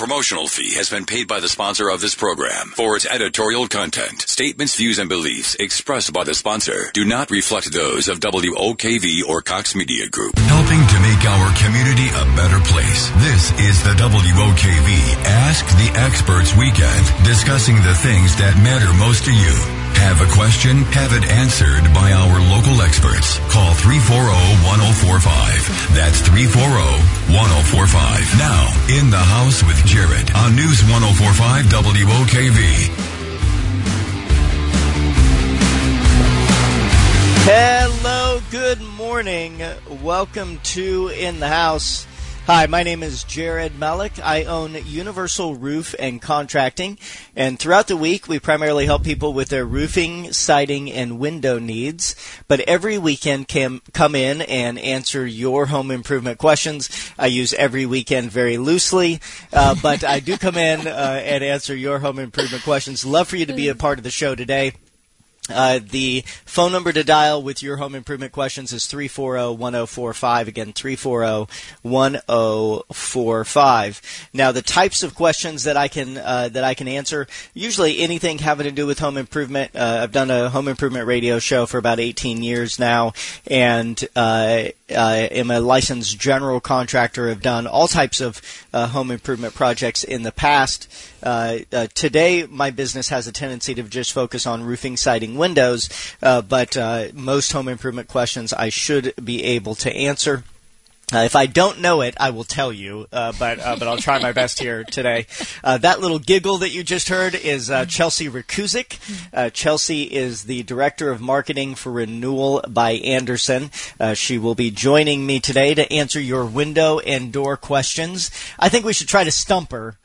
promotional fee has been paid by the sponsor of this program for its editorial content. Statements, views, and beliefs expressed by the sponsor do not reflect those of WOKV or Cox Media Group. Helping to make our community a better place. This is the WOKV Ask the Experts Weekend, discussing the things that matter most to you. Have a question? Have it answered by our local experts. Call 340-1045. That's 340-1045. Now, in the house with Jared on News 1045 WOKV. Hello, good morning. Welcome to In the House. Hi, my name is Jared Malik. I own Universal Roof and Contracting, and throughout the week we primarily help people with their roofing, siding, and window needs. But every weekend can come in and answer your home improvement questions. I use every weekend very loosely, uh, but I do come in uh, and answer your home improvement questions. Love for you to be a part of the show today. Uh, the phone number to dial with your home improvement questions is 340-1045. Again, 340-1045. Now, the types of questions that I can uh, that I can answer, usually anything having to do with home improvement. Uh, I've done a home improvement radio show for about 18 years now, and uh, I am a licensed general contractor. I've done all types of uh, home improvement projects in the past. Uh, uh, today, my business has a tendency to just focus on roofing, siding, windows, uh, but uh, most home improvement questions I should be able to answer. Uh, if I don't know it, I will tell you, uh, but uh, but I'll try my best here today. Uh, that little giggle that you just heard is uh, Chelsea Rokusek. Uh, Chelsea is the director of marketing for Renewal by Andersen. Uh, she will be joining me today to answer your window and door questions. I think we should try to stump her.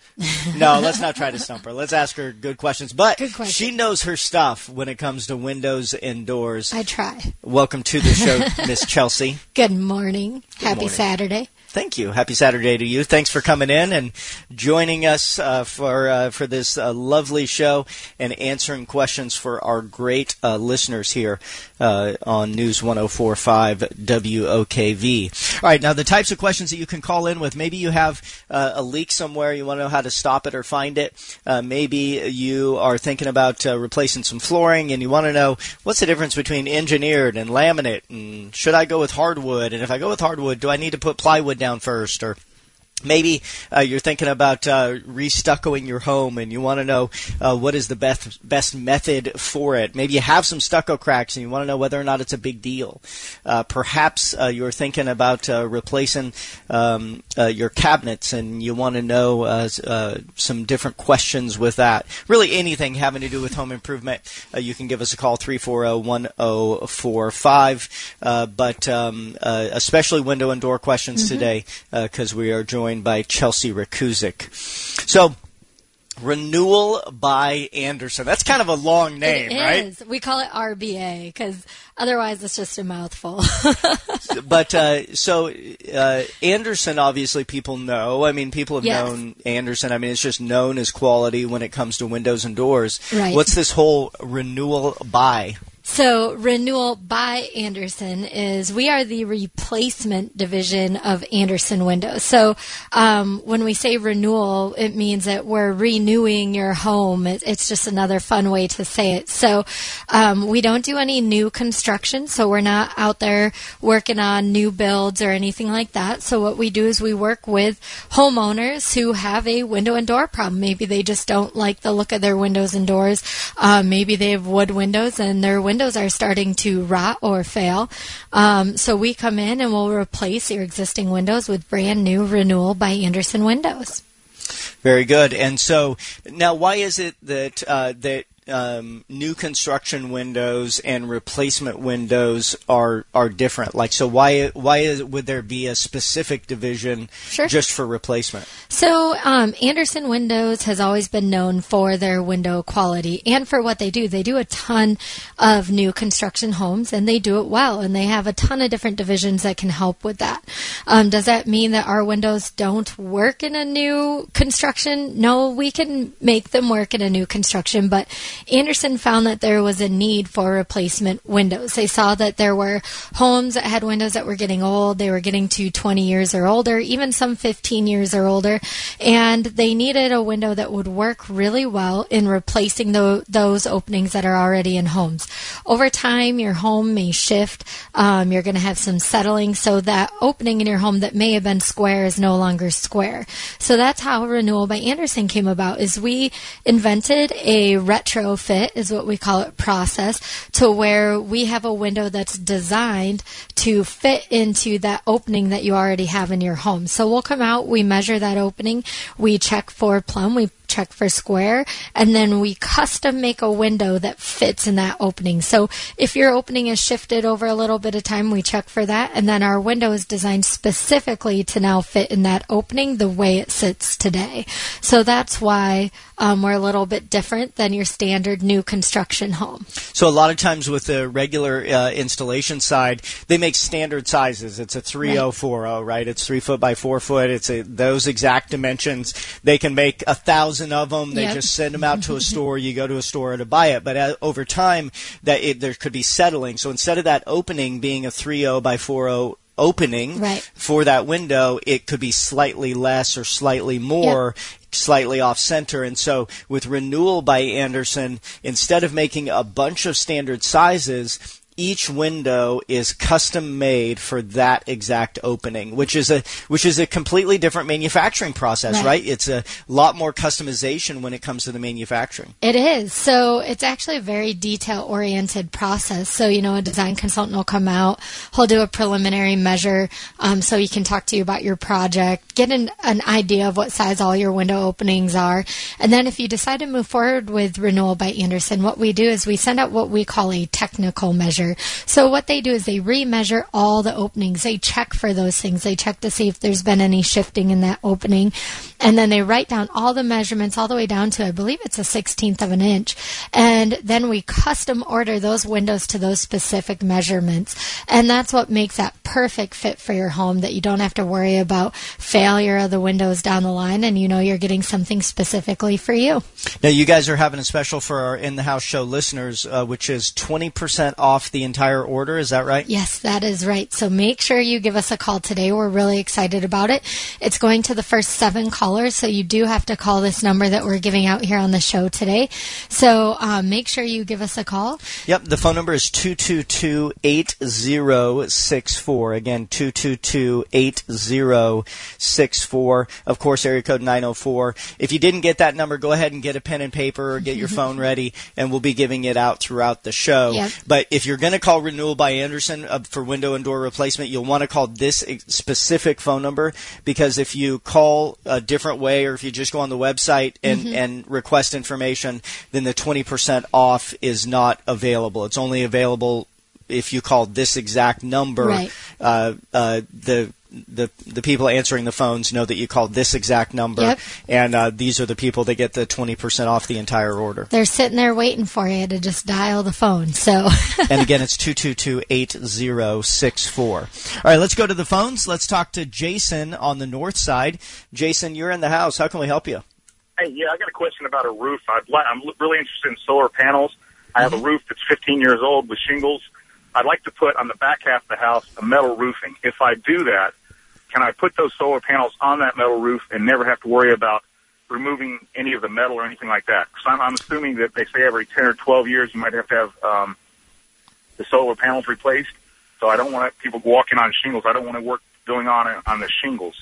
no, let's not try to stump her. Let's ask her good questions. But Good question. she knows her stuff when it comes to windows and doors. I try. Welcome to the show, Miss Chelsea. Good morning. Happy morning. Saturday. Thank you. Happy Saturday to you. Thanks for coming in and joining us uh, for uh, for this uh, lovely show and answering questions for our great uh, listeners here uh, on News 104.5 WOKV. All right, now the types of questions that you can call in with. Maybe you have uh, a leak somewhere. You want to know how to stop it or find it. Maybe you are thinking about replacing some flooring and you want to know what's the difference between engineered and laminate and should I go with hardwood? And if I go with hardwood, do I need to put plywood down first or Maybe uh, you're thinking about uh, restuccoing your home and you want to know uh, what is the best best method for it. Maybe you have some stucco cracks and you want to know whether or not it's a big deal. Uh, perhaps uh, you're thinking about uh, replacing um, uh, your cabinets and you want to know uh, uh, some different questions with that. Really, anything having to do with home improvement, uh, you can give us a call 340-1045. Uh, but um, uh, especially window and door questions today because we are joined by Chelsea Rokusek. So. Renewal by Andersen. That's kind of a long name, It right? We call it RBA because otherwise it's just a mouthful. but uh, so uh, Andersen, obviously, people know. I mean, people have Yes. known Andersen. I mean, it's just known as quality when it comes to windows and doors. Right. What's this whole renewal by? So, renewal by Andersen is we are the replacement division of Andersen Windows. So, um, when we say renewal, it means that we're renewing your home. It, it's just another fun way to say it. So, um, we don't do any new construction. So, we're not out there working on new builds or anything like that. So, what we do is we work with homeowners who have a window and door problem. Maybe they just don't like the look of their windows and doors. Uh, maybe they have wood windows and their windows are starting to rot or fail. Um, so we come in and we'll replace your existing windows with brand new renewal by Andersen Windows. Very good. And so now, why is it that uh, that um, new construction windows and replacement windows are are different? Like, so why why is, would there be a specific division Sure. just for replacement? So, um, Andersen Windows has always been known for their window quality and for what they do. They do a ton of new construction homes and they do it well, and they have a ton of different divisions that can help with that. Um, does that mean that our windows don't work in a new construction? No, we can make them work in a new construction, but Andersen found that there was a need for replacement windows. They saw that there were homes that had windows that were getting old, they were getting to 20 years or older, even some 15 years or older, and they needed a window that would work really well in replacing tho- those openings that are already in homes. Over time, your home may shift. Um, you're going to have some settling, so that opening in your home that may have been square is no longer square. So that's how Renewal by Andersen came about. Is we invented a retrofit, is what we call it, process to where we have a window that's designed to fit into that opening that you already have in your home. So we'll come out, we measure that opening, we check for plumb, we check for square, and then we custom make a window that fits in that opening. So if your opening is shifted over a little bit of time, we check for that, and then our window is designed specifically to now fit in that opening the way it sits today. So that's why um, we're a little bit different than your standard new construction home. So a lot of times with the regular uh, installation side, they make standard sizes. It's a 3040, right? It's three foot by four foot. It's a, those exact dimensions. They can make a thousand of them. They Yep. just send them out to a store. You go to a store to buy it. But uh, over time, that it, there could be settling. So instead of that opening being a 30 by 40 opening Right. for that window, it could be slightly less or slightly more. Slightly off center, and so with Renewal by Andersen, instead of making a bunch of standard sizes, each window is custom made for that exact opening, which is a which is a completely different manufacturing process, Right. right? It's a lot more customization when it comes to the manufacturing. It is. So it's actually a very detail oriented process. So, you know, a design consultant will come out, he'll do a preliminary measure um, so he can talk to you about your project, get an, an idea of what size all your window openings are. And then if you decide to move forward with Renewal by Andersen, what we do is we send out what we call a technical measure. So what they do is they remeasure all the openings. They check for those things. They check to see if there's been any shifting in that opening. And then they write down all the measurements all the way down to, I believe it's a 16th of an inch. And then we custom order those windows to those specific measurements. And that's what makes that perfect fit for your home that you don't have to worry about failure of the windows down the line and you know you're getting something specifically for you. Now, you guys are having a special for our in the house show listeners, uh, which is twenty percent off the entire order. Is that right? Yes, that is right. So make sure you give us a call today. We're really excited about it. It's going to the first seven callers, so you do have to call this number that we're giving out here on the show today. So um, make sure you give us a call. Yep, the phone number is 222-8064. Again, 222-8064. Of course, area code 904. If you didn't get that number, go ahead and get a pen and paper or get your phone ready, and we'll be giving it out throughout the show. Yep. But if you're going to call Renewal by Andersen uh, for window and door replacement, you'll want to call this specific phone number because if you call a different way or if you just go on the website and, and request information, then the 20% off is not available. It's only available if you call this exact number. Right. Uh, uh, the the the people answering the phones know that you called this exact number, Yep. and uh, these are the people that get the 20% off the entire order. They're sitting there waiting for you to just dial the phone. So and again, it's 222-8064. All right, let's go to the phones. Let's talk to Jason on the north side. Jason, you're in the house. How can we help you? Hey, yeah, I got a question about a roof. I'd li- I'm really interested in solar panels. I have a roof that's 15 years old with shingles. I'd like to put on the back half of the house a metal roofing. If I do that, can I put those solar panels on that metal roof and never have to worry about removing any of the metal or anything like that? Because I'm, I'm assuming that they say every 10 or 12 years you might have to have um, the solar panels replaced. So I don't want people walking on shingles. I don't want to work going on on the shingles.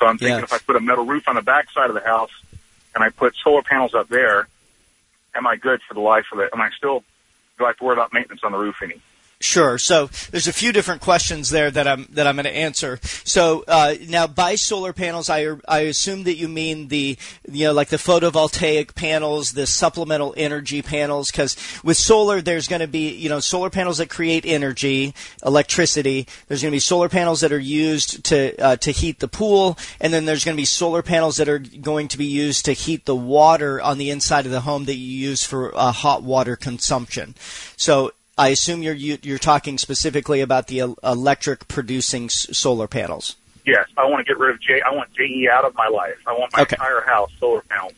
So I'm thinking Yeah. if I put a metal roof on the back side of the house and I put solar panels up there, am I good for the life of it? Am I still do I have to worry about maintenance on the roof any? Sure. So there's a few different questions there that I'm that I'm going to answer. So uh, now, by solar panels, I I assume that you mean the you know like the photovoltaic panels, the supplemental energy panels, because with solar, there's going to be you know solar panels that create energy, electricity. There's going to be solar panels that are used to uh, to heat the pool, and then there's going to be solar panels that are going to be used to heat the water on the inside of the home that you use for uh, hot water consumption. So I assume you're you're talking specifically about the electric producing solar panels. Yes, I want to get rid of J. I want JE out of my life. I want my Okay. entire house solar panel.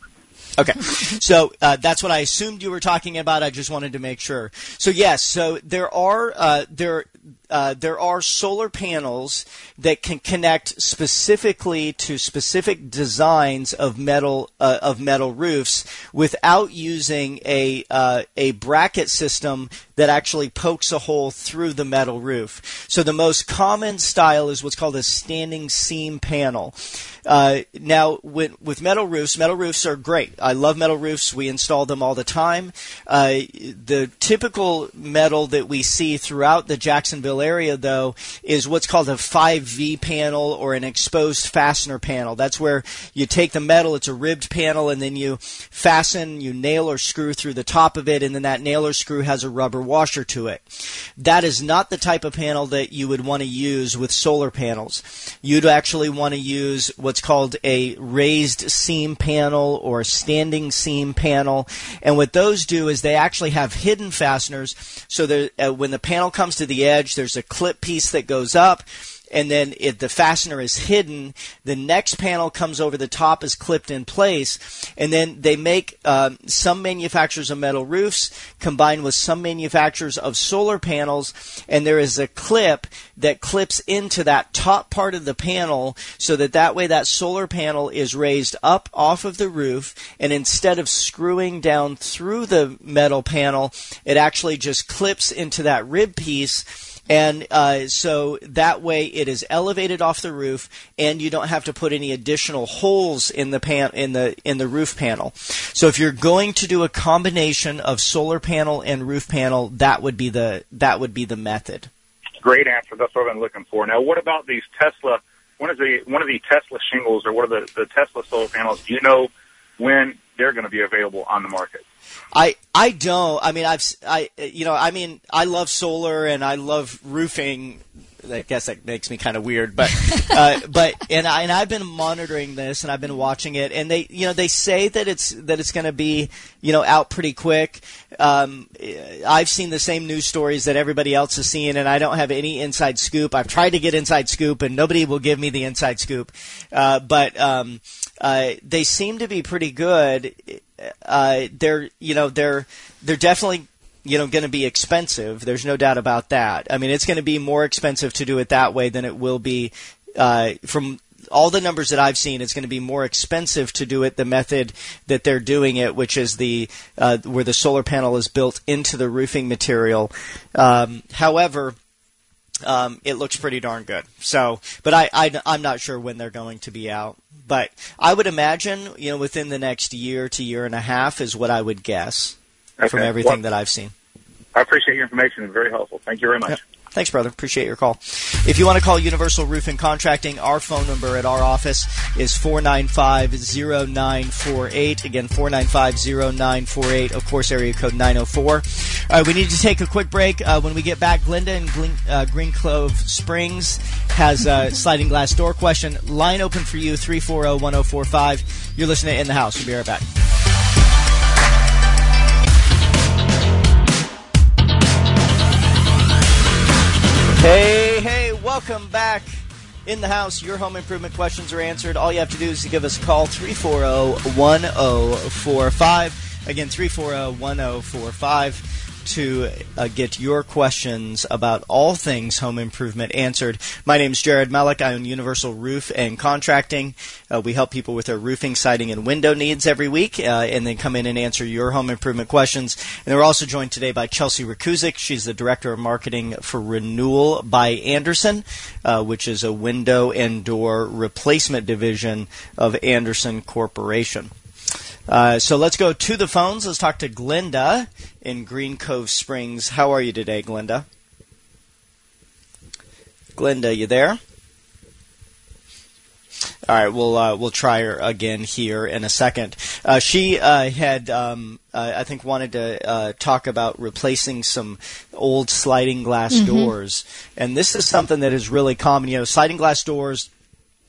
Okay, so uh, that's what I assumed you were talking about. I just wanted to make sure. So yes, so there are uh, there uh, there are solar panels that can connect specifically to specific designs of metal uh, of metal roofs without using a uh, a bracket system that actually pokes a hole through the metal roof. So the most common style is what's called a standing seam panel. Uh, now, with, with metal roofs, metal roofs are great. I love metal roofs. We install them all the time. Uh, the typical metal that we see throughout the Jacksonville area, though, is what's called a 5V panel or an exposed fastener panel. That's where you take the metal, it's a ribbed panel, and then you fasten, you nail or screw through the top of it, and then that nail or screw has a rubber washer to it. That is not the type of panel that you would want to use with solar panels. You'd actually want to use what's called a raised seam panel or a standing seam panel. And what those do is they actually have hidden fasteners. So that uh, when the panel comes to the edge, there's a clip piece that goes up and then if the fastener is hidden, the next panel comes over the top is clipped in place, and then they make um, some manufacturers of metal roofs combined with some manufacturers of solar panels, and there is a clip that clips into that top part of the panel so that that way that solar panel is raised up off of the roof, and instead of screwing down through the metal panel, it actually just clips into that rib piece and uh, so that way it is elevated off the roof, and you don't have to put any additional holes in the pan in the in the roof panel. So if you're going to do a combination of solar panel and roof panel, that would be the that would be the method. Great answer. That's what I've been looking for. Now, what about these Tesla? One of the one of the Tesla shingles or what are the, the Tesla solar panels? Do you know when they're going to be available on the market? I I don't. I mean, I've I you know I mean I love solar and I love roofing. I guess that makes me kind of weird, but uh, but and I and I've been monitoring this and I've been watching it, and they you know they say that it's that it's going to be you know out pretty quick. Um, I've seen the same news stories that everybody else is seeing, and I don't have any inside scoop. I've tried to get inside scoop, and nobody will give me the inside scoop. Uh, but um, uh, they seem to be pretty good uh, they're you know they're they're definitely you know going to be expensive. There's no doubt about that. I mean, it's going to be more expensive to do it that way than it will be uh, from all the numbers that I've seen. It's going to be more expensive to do it the method that they're doing it, which is the uh, where the solar panel is built into the roofing material. Um, however. Um, it looks pretty darn good. So, but I, I, I'm not sure when they're going to be out. But I would imagine, you know, within the next year to year and a half is what I would guess from everything Well- that I've seen. I appreciate your information. Very helpful. Thank you very much. Yep. Thanks, brother. Appreciate your call. If you want to call Universal Roofing Contracting, our phone number at our office is 495-0948. Again, 495-0948. Of course, area code 904. All right, we need to take a quick break. Uh, when we get back, Glinda in uh, Green Cove Springs has a sliding glass door question. Line open for you, 340-1045. You're listening to In the House. We'll be right back. Hey, hey, welcome back. In the house, your home improvement questions are answered. All you have to do is to give us a call 340 1045. Again, 340 1045 to uh, get your questions about all things home improvement answered. My name is Jared Malik. I own Universal Roof and Contracting. Uh, we help people with their roofing, siding, and window needs every week, uh, and then come in and answer your home improvement questions. And we're also joined today by Chelsea Rokusek. She's the Director of Marketing for Renewal by Andersen, uh, which is a window and door replacement division of Andersen Corporation. Uh, so let's go to the phones. Let's talk to Glinda in Green Cove Springs. How are you today, Glinda? Glenda, you there? All right, we'll uh, we'll try her again here in a second. Uh, she uh, had, um, uh, I think, wanted to uh, talk about replacing some old sliding glass Mm-hmm. doors, and this is something that is really common. You know, sliding glass doors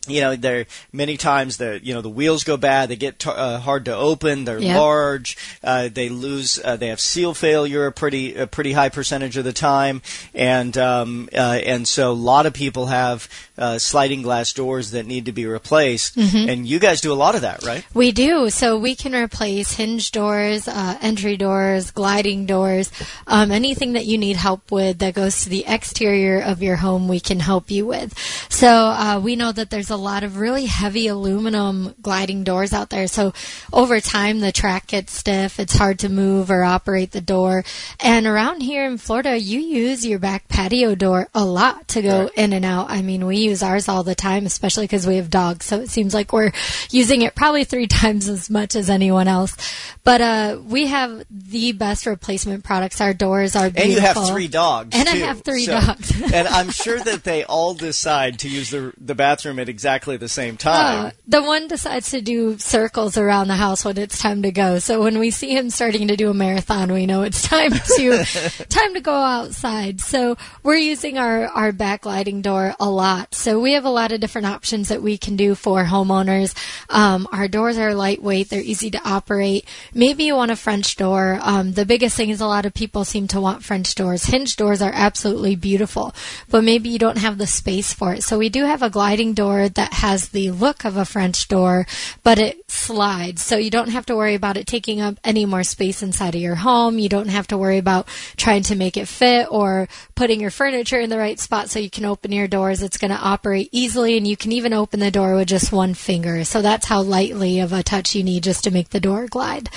you know, they're many times the you know the wheels go bad. They get t- uh, hard to open. They're Yep. large. Uh, they lose. Uh, they have seal failure a pretty a pretty high percentage of the time, and um, uh, and so a lot of people have uh, sliding glass doors that need to be replaced. Mm-hmm. And you guys do a lot of that, right? We do. So we can replace hinge doors, uh, entry doors, gliding doors, um, anything that you need help with that goes to the exterior of your home, we can help you with. So uh, we know that there's a lot of really heavy aluminum gliding doors out there. So over time, the track gets stiff. It's hard to move or operate the door. And around here in Florida, you use your back patio door a lot to go Right. in and out. I mean, we use ours all the time, especially because we have dogs. So it seems like we're using it probably three times as much as anyone else. But uh, we have the best replacement products. Our doors are beautiful. And you have three dogs. And I have three so, dogs. and I'm sure that they all decide to use the the bathroom at exactly the same time. Uh, the one decides to do circles around the house when it's time to go. So when we see him starting to do a marathon, we know it's time to time to go outside. So we're using our our backlighting door a lot. So we have a lot of different options that we can do for homeowners. Um, our doors are lightweight; they're easy to operate. Maybe you want a French door. Um, the biggest thing is a lot of people seem to want French doors. Hinge doors are absolutely beautiful, but maybe you don't have the space for it. So we do have a gliding door that has the look of a French door, but it slides. So you don't have to worry about it taking up any more space inside of your home. You don't have to worry about trying to make it fit or putting your furniture in the right spot so you can open your doors. It's going to operate easily and you can even open the door with just one finger. So that's how lightly of a touch you need just to make the door glide.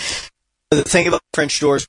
the thing about French doors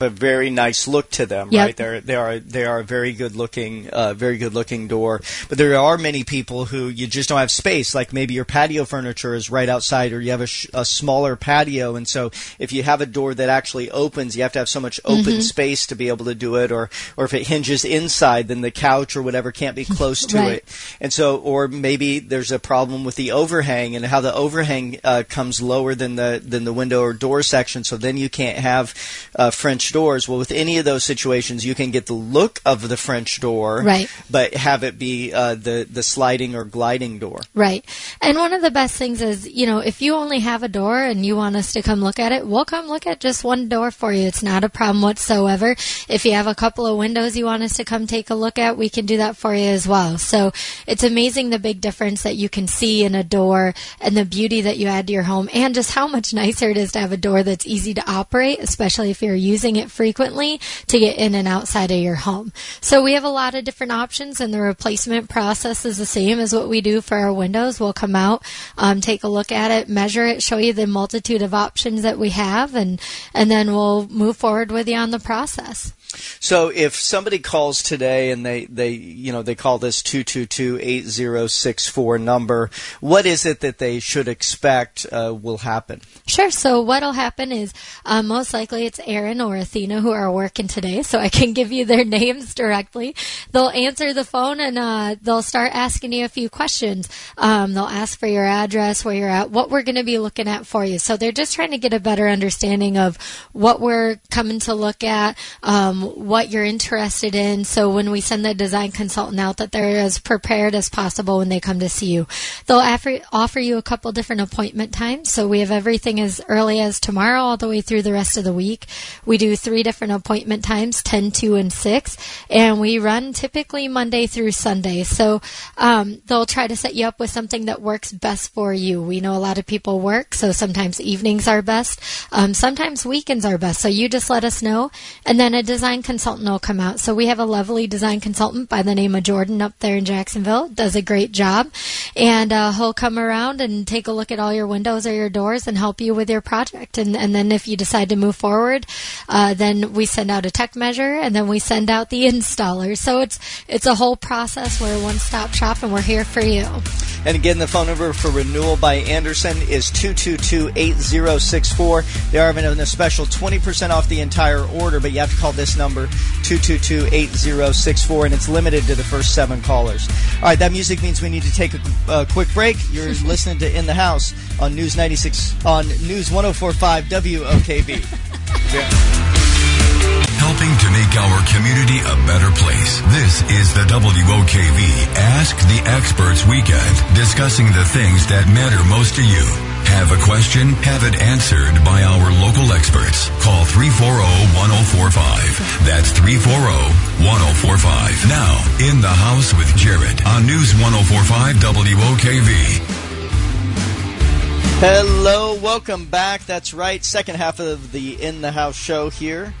a very nice look to them, Yep. right? They're they are they are a very good looking, uh, very good looking door. But there are many people who you just don't have space. Like maybe your patio furniture is right outside, or you have a, sh- a smaller patio, and so if you have a door that actually opens, you have to have so much open Mm-hmm. space to be able to do it. Or or if it hinges inside, then the couch or whatever can't be close to Right. it. And so, or maybe there's a problem with the overhang and how the overhang uh, comes lower than the than the window or door section. So then you can't have uh, French doors. Well, with any of those situations, you can get the look of the French door, Right. But have it be uh, the the sliding or gliding door. Right. And one of the best things is, you know, if you only have a door and you want us to come look at it, we'll come look at just one door for you. It's not a problem whatsoever. If you have a couple of windows you want us to come take a look at, we can do that for you as well. So it's amazing the big difference that you can see in a door and the beauty that you add to your home and just how much nicer it is to have a door that's easy to operate, especially if you're using it frequently to get in and outside of your home. So we have a lot of different options and the replacement process is the same as what we do for our windows. We'll come out, um, take a look at it, measure it, show you the multitude of options that we have and, and then we'll move forward with you on the process. So if somebody calls today and they, they you know they call this two two two eight zero six four number, what is it that they should expect uh, will happen? Sure. So what'll happen is uh, most likely it's Aaron or Athena who are working today, so I can give you their names directly. They'll answer the phone and uh, they'll start asking you a few questions. Um, they'll ask for your address, where you're at, what we're going to be looking at for you. So they're just trying to get a better understanding of what we're coming to look at, um, what you're interested in. So when we send the design consultant out, that they're as prepared as possible when they come to see you. They'll offer, offer you a couple different appointment times. So we have everything as early as tomorrow all the way through the rest of the week. We do three different appointment times, 10, 2, and 6. And we run typically Monday through Sunday. So um, they'll try to set you up with something that works best for you. We know a lot of people work, so sometimes evenings are best. Um, sometimes weekends are best. So you just let us know. And then a design consultant will come out. So we have a lovely design consultant by the name of Jordan up there in Jacksonville. Does a great job. And uh, he'll come around and take a look at all your windows or your doors and help you with your project. And, and then if you decide to move forward, uh, then we send out a tech measure and then we send out the installer. So it's it's a whole process. We're a one stop shop and we're here for you. And again, the phone number for renewal by Andersen is 222-8064. They are having a special 20% off the entire order, but you have to call this number 222-8064 and it's limited to the first seven callers. All right, that music means we need to take a, a quick break. You're listening to In the House on News 96 on News 1045 WOKV. Helping to make our community a better place. This is the WOKV Ask the Experts Weekend, discussing the things that matter most to you. Have a question? Have it answered by our local experts. Call 340-1045. That's 340-1045. Now, in the house with Jared on News 1045 WOKV. Hello, welcome back. That's right, second half of the In the House show here.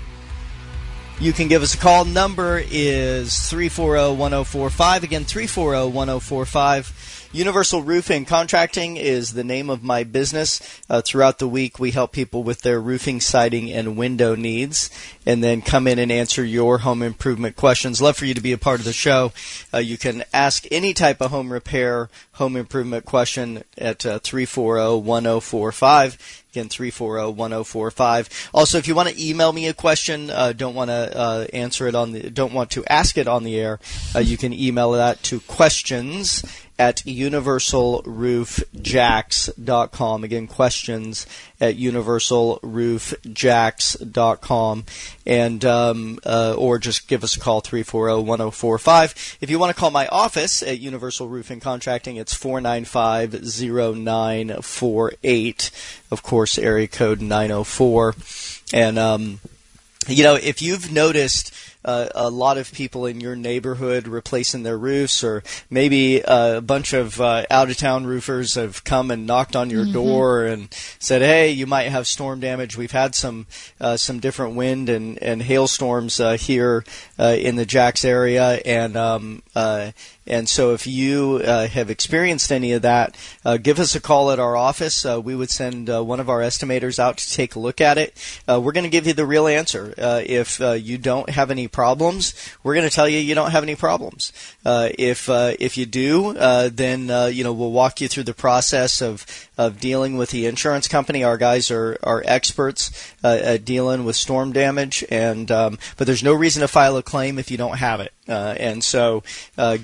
You can give us a call. Number is 340-1045. Again, 340-1045. Universal Roofing Contracting is the name of my business. Uh, throughout the week, we help people with their roofing, siding, and window needs, and then come in and answer your home improvement questions. Love for you to be a part of the show. Uh, you can ask any type of home repair, home improvement question at uh, 340-1045. Again, 340-1045. Also, if you want to email me a question, uh, don't want to uh, answer it on the, don't want to ask it on the air, uh, you can email that to questions at universalroofjacks.com. Again, questions at universalroofjacks.com. And, um, uh, or just give us a call, 340-1045. If you want to call my office at Universal Roofing Contracting, it's 495-0948. Of course, area code 904. And, um, you know, if you've noticed uh, a lot of people in your neighborhood replacing their roofs, or maybe uh, a bunch of uh, out of town roofers have come and knocked on your mm-hmm. door and said, "Hey, you might have storm damage." We've had some uh, some different wind and and hailstorms uh, here uh, in the Jacks area, and um, and so, if you uh, have experienced any of that, uh, give us a call at our office. Uh, we would send uh, one of our estimators out to take a look at it. Uh, we're going to give you the real answer. Uh, if you don't have any problems, we're going to tell you you don't have any problems. Uh, if uh, if you do, uh, then you know we'll walk you through the process of of dealing with the insurance company. Our guys are are experts at dealing with storm damage, and um, but there's no reason to file a claim if you don't have it. and so,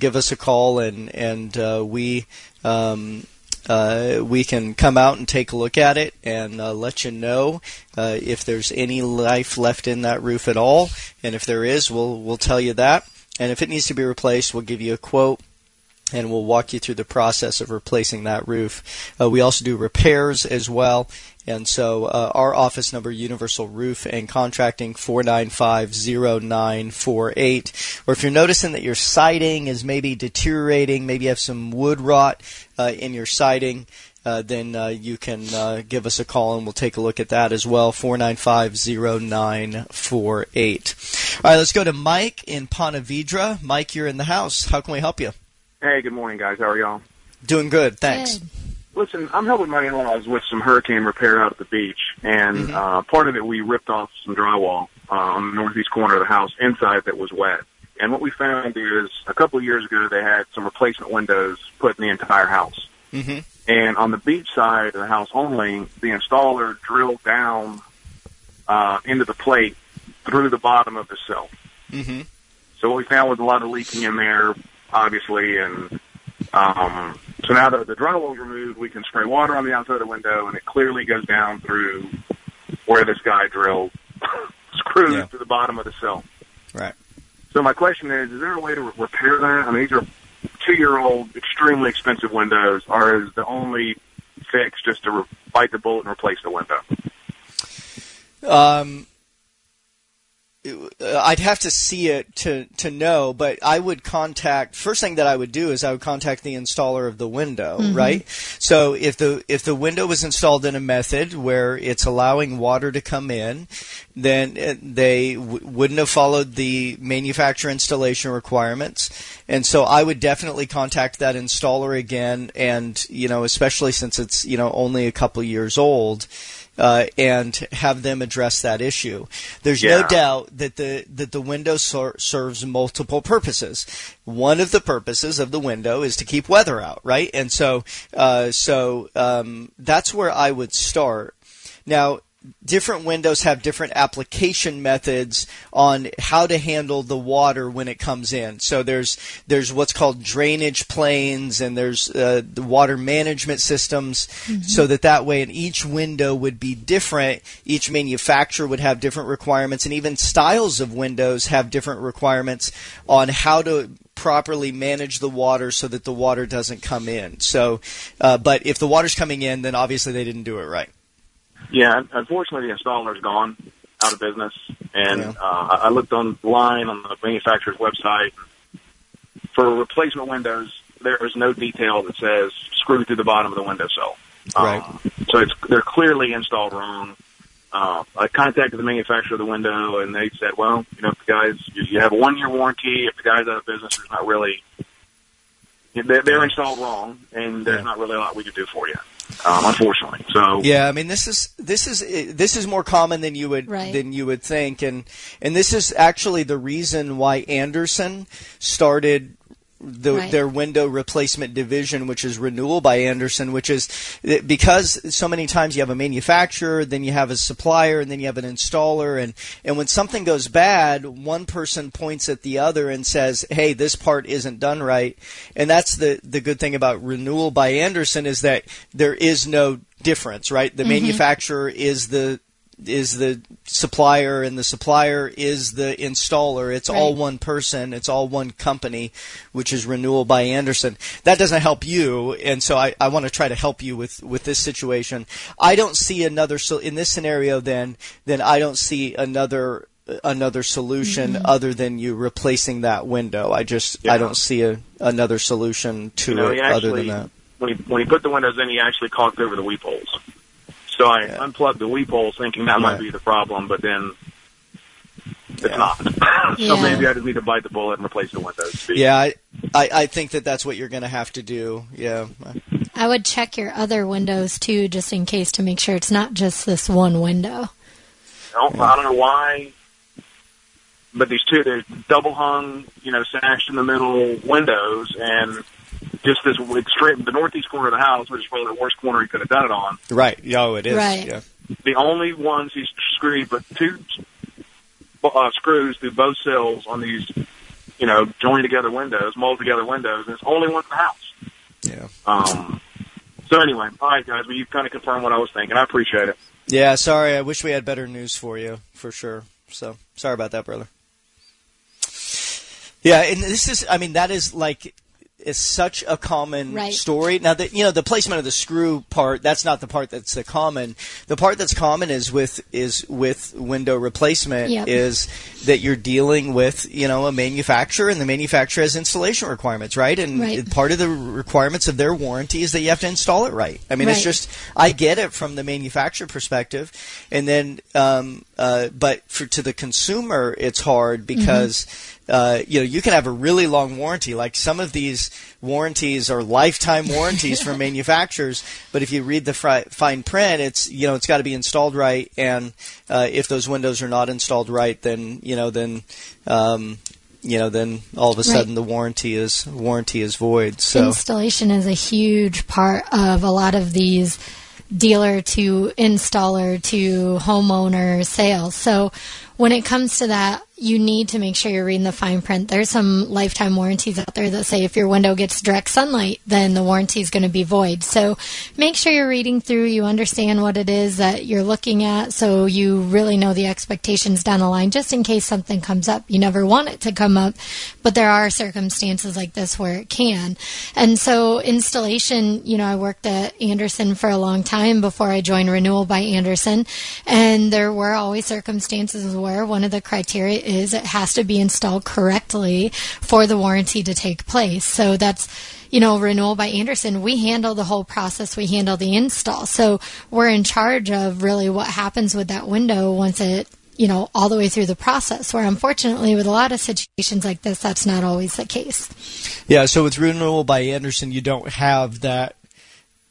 give us a call and and uh, we um, uh, we can come out and take a look at it and uh, let you know uh, if there's any life left in that roof at all. And if there is, we'll we'll tell you that. And if it needs to be replaced, we'll give you a quote and we'll walk you through the process of replacing that roof. Uh, we also do repairs as well, and so uh, our office number, Universal Roof and Contracting, 495-0948. Or if you're noticing that your siding is maybe deteriorating, maybe you have some wood rot uh, in your siding, uh, then uh, you can uh, give us a call and we'll take a look at that as well. 495-0948. All right, let's go to Mike in Ponte. Mike, you're in the house. How can we help you? Hey, good morning, guys. How are y'all? Doing good, thanks. Good. Listen, I'm helping my in-laws with some hurricane repair out at the beach, and Mm-hmm. uh, part of it we ripped off some drywall uh, on the northeast corner of the house inside that was wet. And what we found is a couple of years ago they had some replacement windows put in the entire house. Mm-hmm. And on the beach side of the house only, the installer drilled down uh, into the plate through the bottom of the sill. Mm-hmm. So what we found was a lot of leaking in there, obviously, and um, so now that the drywall's removed, we can spray water on the outside of the window, and it clearly goes down through where this guy drilled screws Yeah. to the bottom of the sill. Right. So my question is: Is there a way to re- repair that? I mean, these are two-year-old, extremely expensive windows. Or is the only fix just to re- bite the bullet and replace the window? Um, I'd have to see it to to know, but I would contact. First thing that I would do is I would contact the installer of the window, right? So if the if the window was installed in a method where it's allowing water to come in, then uh, they w- wouldn't have followed the manufacturer installation requirements, and so I would definitely contact that installer again, and you know, especially since it's you know only a couple years old uh, and have them address that issue. There's no doubt that the that the window ser- serves multiple purposes. One of the purposes of the window is to keep weather out, right? And so uh, so um, that's where I would start. Now, different windows have different application methods on how to handle the water when it comes in. So there's there's what's called drainage planes, and there's uh, the water management systems, so that that way, and each window would be different. Each manufacturer would have different requirements, and even styles of windows have different requirements on how to properly manage the water so that the water doesn't come in. So, uh, but if the water's coming in, then obviously they didn't do it right. Yeah, unfortunately, the installer's gone out of business, and Yeah. uh, I looked online on the manufacturer's website for replacement windows. There is no detail that says screw through the bottom of the windowsill. Right. Um, so it's they're clearly installed wrong. Uh, I contacted the manufacturer of the window, and they said, "Well, you know, if the guys, you have a one-year warranty. If the guy's out of business, there's not really they're, they're installed wrong, and there's Yeah. not really a lot we could do for you, um, unfortunately." So Yeah, I mean this is this is this is more common than you would Right. than you would think, and and this is actually the reason why Andersen started. The, Right. Their window replacement division, which is Renewal by Andersen, which is because so many times you have a manufacturer, then you have a supplier, and then you have an installer, and and when something goes bad, one person points at the other and says, "Hey, this part isn't done right," and that's the the good thing about Renewal by Andersen is that there is no difference, right? The mm-hmm. manufacturer is the is the supplier and the supplier is the installer. It's all one person. It's all one company, which is Renewal by Andersen. That doesn't help you, and so I, I want to try to help you with, with this situation. I don't see another so in this scenario. Then then I don't see another another solution mm-hmm. other than you replacing that window. I just I don't see a, another solution to You know, it he other than that. when he when he put the windows in, he actually caulked over the weep holes. So I Yeah. unplugged the weep holes, thinking that Right. might be the problem, but then it's Yeah. not. Yeah. so maybe I just need to bite the bullet and replace the windows. Yeah, I, I, I think that that's what you're going to have to do. Yeah. I would check your other windows too, just in case to make sure it's not just this one window. I don't, I don't know why, but these two, they're double hung, you know, sashed in the middle windows, and just this it's straight the northeast corner of the house, which is probably the worst corner he could have done it on. Right. Yeah, oh, it is. Right. Yeah. The only ones he's screwed, but two uh, screws through both sills on these, you know, joined together windows, molded together windows, and it's only one in the house. Yeah. Um, so anyway, all right, guys, well, you kind of confirmed what I was thinking. I appreciate it. Yeah, sorry. I wish we had better news for you, for sure. So, sorry about that, brother. Yeah, and this is, I mean, that is like, is such a common Right. story. Now, the, you know, the placement of the screw part, that's not the part that's the common. The part that's common is with, is with window replacement Yep. is that you're dealing with, you know, a manufacturer and the manufacturer has installation requirements, right? And Right. part of the requirements of their warranty is that you have to install it right. I mean, it's just, I get it from the manufacturer perspective, and then, um, uh, but for to the consumer, it's hard because uh, you know you can have a really long warranty. Like some of these warranties are lifetime warranties from manufacturers, but if you read the fri- fine print, it's you know it's got to be installed right, and uh, if those windows are not installed right, then you know then. Um, you know, then all of a Right. sudden the warranty is warranty is void. So Installation is a huge part of a lot of these dealer to installer to homeowner sales. So when it comes to that, you need to make sure you're reading the fine print. There's some lifetime warranties out there that say if your window gets direct sunlight, then the warranty is going to be void. So make sure you're reading through, you understand what it is that you're looking at, so you really know the expectations down the line, just in case something comes up. You never want it to come up, but there are circumstances like this where it can. And so installation, you know, I worked at Andersen for a long time before I joined Renewal by Andersen, and there were always circumstances where one of the criteria is it has to be installed correctly for the warranty to take place. So that's you know, Renewal by Andersen, we handle the whole process. We handle the install. So we're in charge of really what happens with that window once it, you know, all the way through the process. Where unfortunately, with a lot of situations like this, that's not always the case. Yeah, so with renewal by Andersen, you don't have that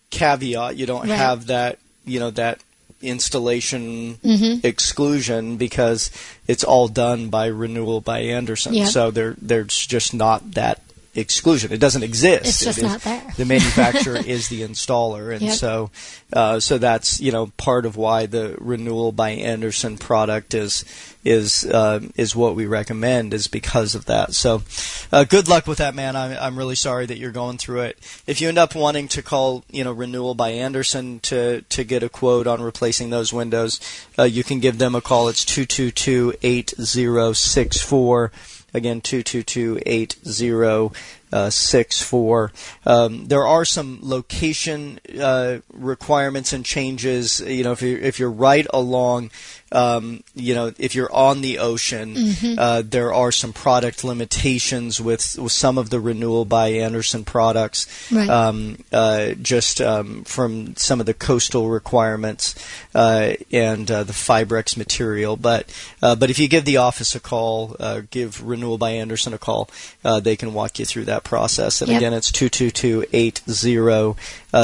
caveat. You don't Right. have that, you know, that installation Mm-hmm. exclusion because it's all done by renewal by Andersen. Yep. So there there's just not that exclusion. It doesn't exist. It's just It not there. The manufacturer is the installer, and Yep. so uh, so that's you know part of why the renewal by Andersen product is is uh, is what we recommend is because of that. So uh, good luck with that, man. I'm I'm really sorry that you're going through it. If you end up wanting to call you know renewal by Andersen to to get a quote on replacing those windows, uh, you can give them a call. It's two two two eight zero six four. Again, two two two eight zero uh, six four. Um, there are some location uh, requirements and changes. You know, if you're if you're right along, um, you know, if you're on the ocean, uh, there are some product limitations with with some of the renewal by Andersen products. Right. Um, uh, just um, from some of the coastal requirements uh, and uh, the Fibrex material, but uh, but if you give the office a call, uh, give Renewal by Andersen a call, uh, they can walk you through that process. And Yep. again, it's two two two eight zero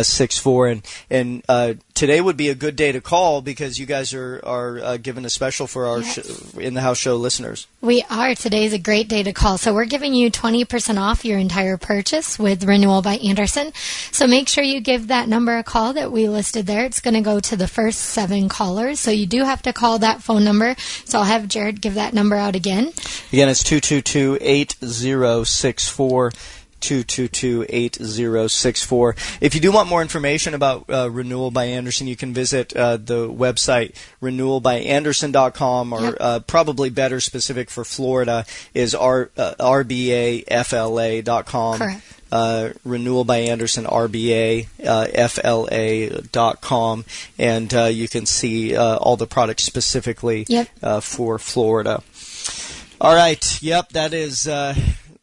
six four. And and uh, today would be a good day to call because you guys are are uh, giving a special for our Yes. sh- in the house show listeners. We are. Today's a great day to call. So we're giving you 20% off your entire purchase with Renewal by Andersen. So make sure you give that number a call that we listed there. It's going to go to the first seven callers. So you do have to call that phone number. So I'll have Jared give that number out again. Again, it's 222-8064. 222-8064. If you do want more information about uh, Renewal by Andersen, you can visit uh, the website renewalbyandersen.com or Yep. uh, probably better specific for Florida is R, uh, rbafla.com. Correct. Uh, renewal by Andersen RBA uh, com and uh, you can see uh, all the products specifically Yep. uh, for Florida. All right. Yep. That is.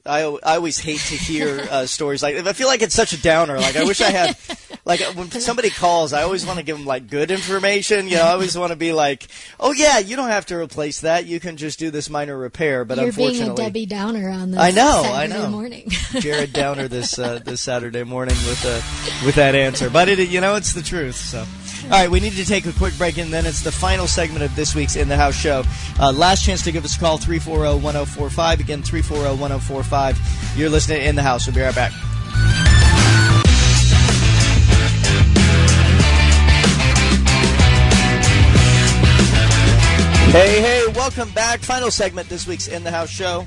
I, I always hate to hear uh, stories like. I feel like it's such a downer. Like I wish I had. Like when somebody calls, I always want to give them like good information. You know, I always want to be like, "Oh yeah, you don't have to replace that. You can just do this minor repair." But You're being a Debbie Downer on this I know, I know. morning. Jared Downer this uh, this Saturday morning with uh, with that answer. But it you know it's the truth. So. All right, we need to take a quick break, and then it's the final segment of this week's In the House show. Uh, last chance to give us a call, 340 1045. Again, 340 1045. You're listening to In the House. We'll be right back. Hey, hey, welcome back. Final segment this week's In the House show.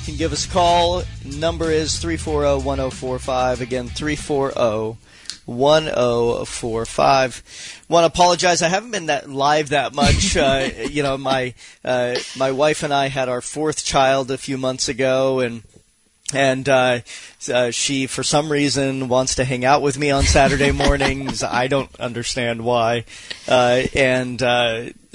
You can give us a call. Number is 340 1045. Again, 340 1045. Want to apologize. I haven't been that live that much. uh, you know, my uh, my wife and I had our fourth child a few months ago, and and uh, uh, she, for some reason, wants to hang out with me on Saturday mornings. I don't understand why. Uh, and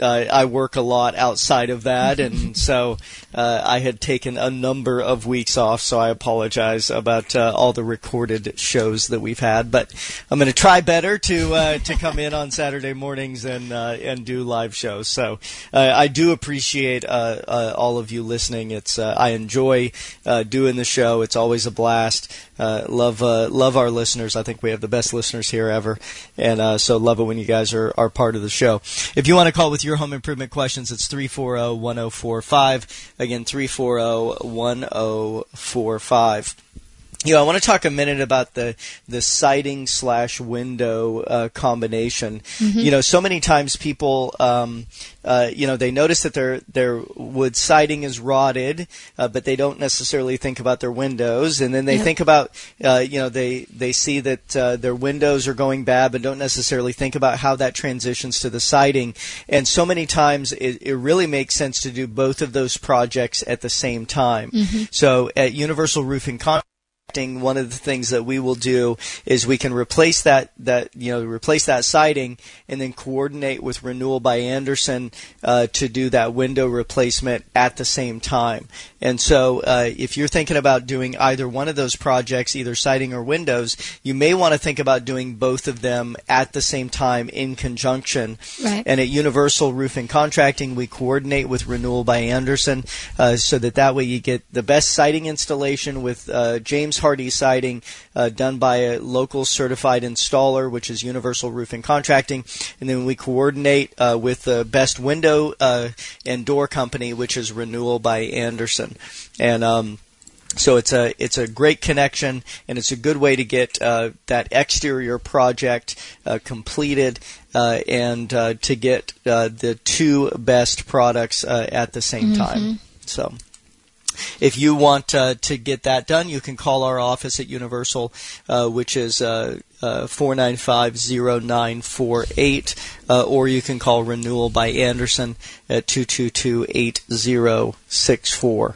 uh, I work a lot outside of that, and so uh, I had taken a number of weeks off. So I apologize about uh, all the recorded shows that we've had. But I'm going to try better to uh, to come in on Saturday mornings and uh, and do live shows. So uh, I do appreciate uh, uh, all of you listening. It's uh, I enjoy uh, doing the show. It's always a blast. Uh, love uh, love our listeners. I think we have the best listeners here ever, and uh, so love it when you guys are, are part of the show. If you want to call with your home improvement questions, it's 340-1045. Again, 340-1045. You know, I want to talk a minute about the the siding slash window uh, combination. You know, so many times people, um, uh, you know, they notice that their their wood siding is rotted, uh, but they don't necessarily think about their windows, and then they Yep. think about, uh, you know, they they see that uh, their windows are going bad, but don't necessarily think about how that transitions to the siding. And so many times, it, it really makes sense to do both of those projects at the same time. So at Universal Roofing Con one of the things that we will do is we can replace that that you know replace that siding and then coordinate with renewal by Andersen uh, to do that window replacement at the same time. And so uh, if you're thinking about doing either one of those projects, either siding or windows, you may want to think about doing both of them at the same time in conjunction. Right. And at Universal Roofing Contracting, we coordinate with Renewal by Andersen uh, so that that way you get the best siding installation with uh, James James Hardie Siding, uh, done by a local certified installer, which is Universal Roofing Contracting, and then we coordinate uh, with the best window uh, and door company, which is Renewal by Andersen, and. Um, so it's a it's a great connection, and it's a good way to get uh, that exterior project uh, completed, uh, and uh, to get uh, the two best products uh, at the same time. So. If you want uh, to get that done, you can call our office at Universal, uh, which is uh, uh, 495-0948, uh, or you can call Renewal by Andersen at 222-8064.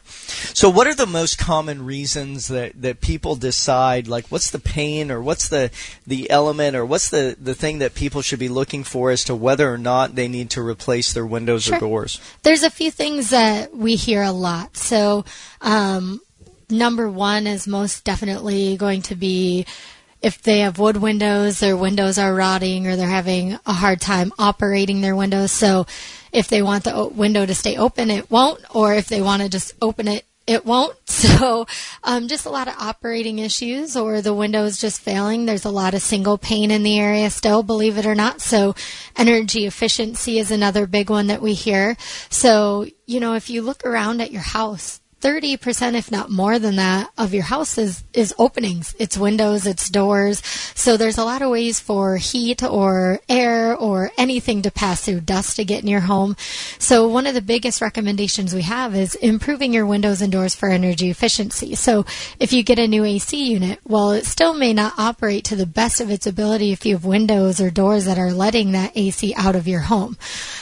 So what are the most common reasons that, that people decide, like what's the pain or what's the, the element or what's the, the thing that people should be looking for as to whether or not they need to replace their windows Sure. or doors? There's a few things that we hear a lot. So, um, number one is most definitely going to be if they have wood windows, their windows are rotting or they're having a hard time operating their windows. So, if they want the window to stay open, it won't, or if they want to just open it, it won't. So, um, just a lot of operating issues, or the window is just failing. There's a lot of single pane in the area still, believe it or not. So, energy efficiency is another big one that we hear. So, you know, if you look around at your house, 30% if not more than that of your house is, is openings. It's windows it's doors. So there's a lot of ways for heat or air or anything to pass through dust to get in your home. So one of the biggest recommendations we have is improving your windows and doors for energy efficiency. So if you get a new ac unit well it still may not operate to the best of its ability if you have windows or doors that are letting that ac out of your home.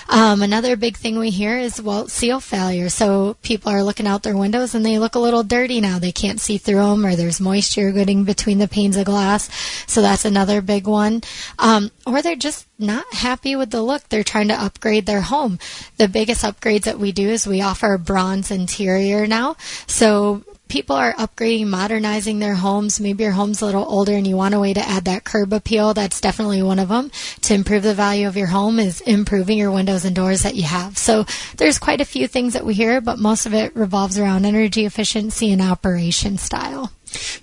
Um, another big thing we hear is well seal failure. So people are looking out their windows and they look a little dirty now. They can't see through them, or there's moisture getting between the panes of glass. So that's another big one. Um, or they're just not happy with the look. They're trying to upgrade their home. The biggest upgrades that we do is we offer bronze interior now. So people are upgrading, modernizing their homes. Maybe your home's a little older and you want a way to add that curb appeal. That's definitely one of them. To improve the value of your home is improving your windows and doors that you have. So there's quite a few things that we hear, but most of it revolves around energy efficiency and operation style.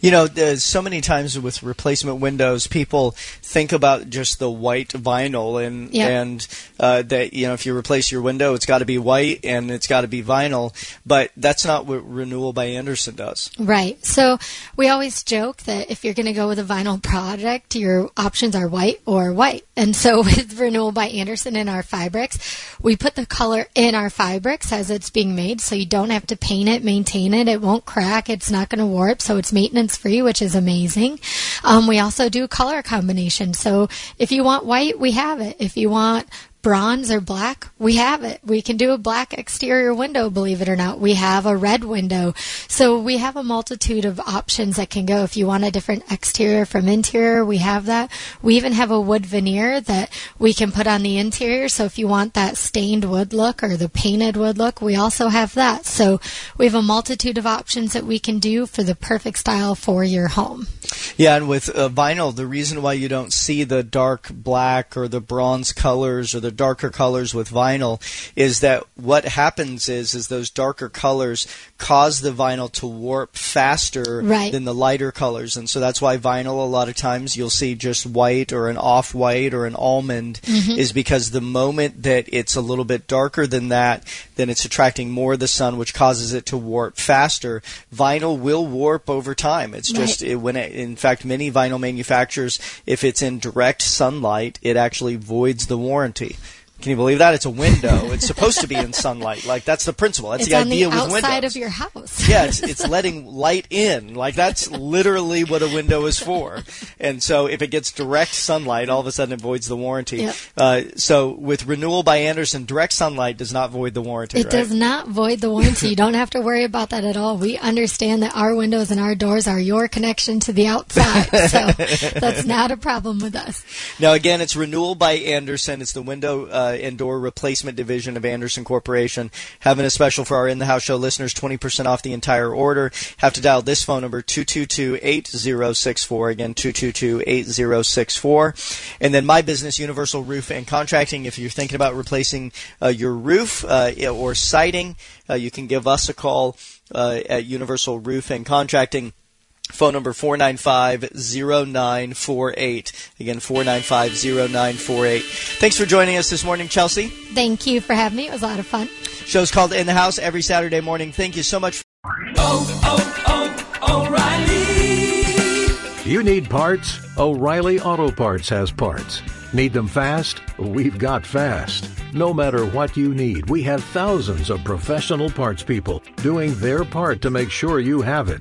You know, there's so many times with replacement windows, people think about just the white vinyl, and Yeah. and uh, that you know, if you replace your window, it's got to be white and it's got to be vinyl. But that's not what Renewal by Andersen does. Right. So we always joke that if you're going to go with a vinyl project, your options are white or white. And so with Renewal by Andersen in our Fibrex, we put the color in our Fibrex as it's being made, so you don't have to paint it, maintain it. It won't crack. It's not going to warp, so it's maintenance free, which is amazing. Um, we also do color combination. So if you want white, we have it. If you want bronze or black, we have it. We can do a black exterior window, believe it or not. We have a red window. So we have a multitude of options that can go. If you want a different exterior from interior, we have that. We even have a wood veneer that we can put on the interior. So if you want that stained wood look or the painted wood look, we also have that. So we have a multitude of options that we can do for the perfect style for your home. Yeah, and with uh, vinyl, the reason why you don't see the dark black or the bronze colors or the darker colors with vinyl is that what happens is is those darker colors cause the vinyl to warp faster Right. than the lighter colors, and so that's why vinyl a lot of times you'll see just white or an off white or an almond mm-hmm. is because the moment that it's a little bit darker than that, then it's attracting more of the sun, which causes it to warp faster. Vinyl will warp over time. It's Right. just it, when it, in fact many vinyl manufacturers if it's in direct sunlight it actually voids the warranty can you believe that it's a window it's supposed to be in sunlight like that's the principle that's it's the on idea the with outside windows of your house. yeah, it's, it's letting light in. Like that's literally what a window is for. And so if it gets direct sunlight, all of a sudden it voids the warranty. Yep. Uh, so with Renewal by Andersen, direct sunlight does not void the warranty. It right? does not void the warranty. You don't have to worry about that at all. We understand that our windows and our doors are your connection to the outside. So that's not a problem with us. Now, again, it's Renewal by Andersen. It's the window uh, and door replacement division of Andersen Corporation. Having a special for our In the House Show listeners, 20% off the entire order. Have to dial this phone number, 222-8064. Again, 222-8064. And then my business, Universal Roof and Contracting. If you're thinking about replacing uh, your roof uh, or siding, uh, you can give us a call uh, at Universal Roof and Contracting. Phone number 495-0948. Again, 495-0948. Thanks for joining us this morning, Chelsea. Thank you for having me. It was a lot of fun. Show's called In the House every Saturday morning. Thank you so much. Oh, oh, oh, O'Reilly. You need parts? O'Reilly Auto Parts has parts. Need them fast? We've got fast. No matter what you need, we have thousands of professional parts people doing their part to make sure you have it.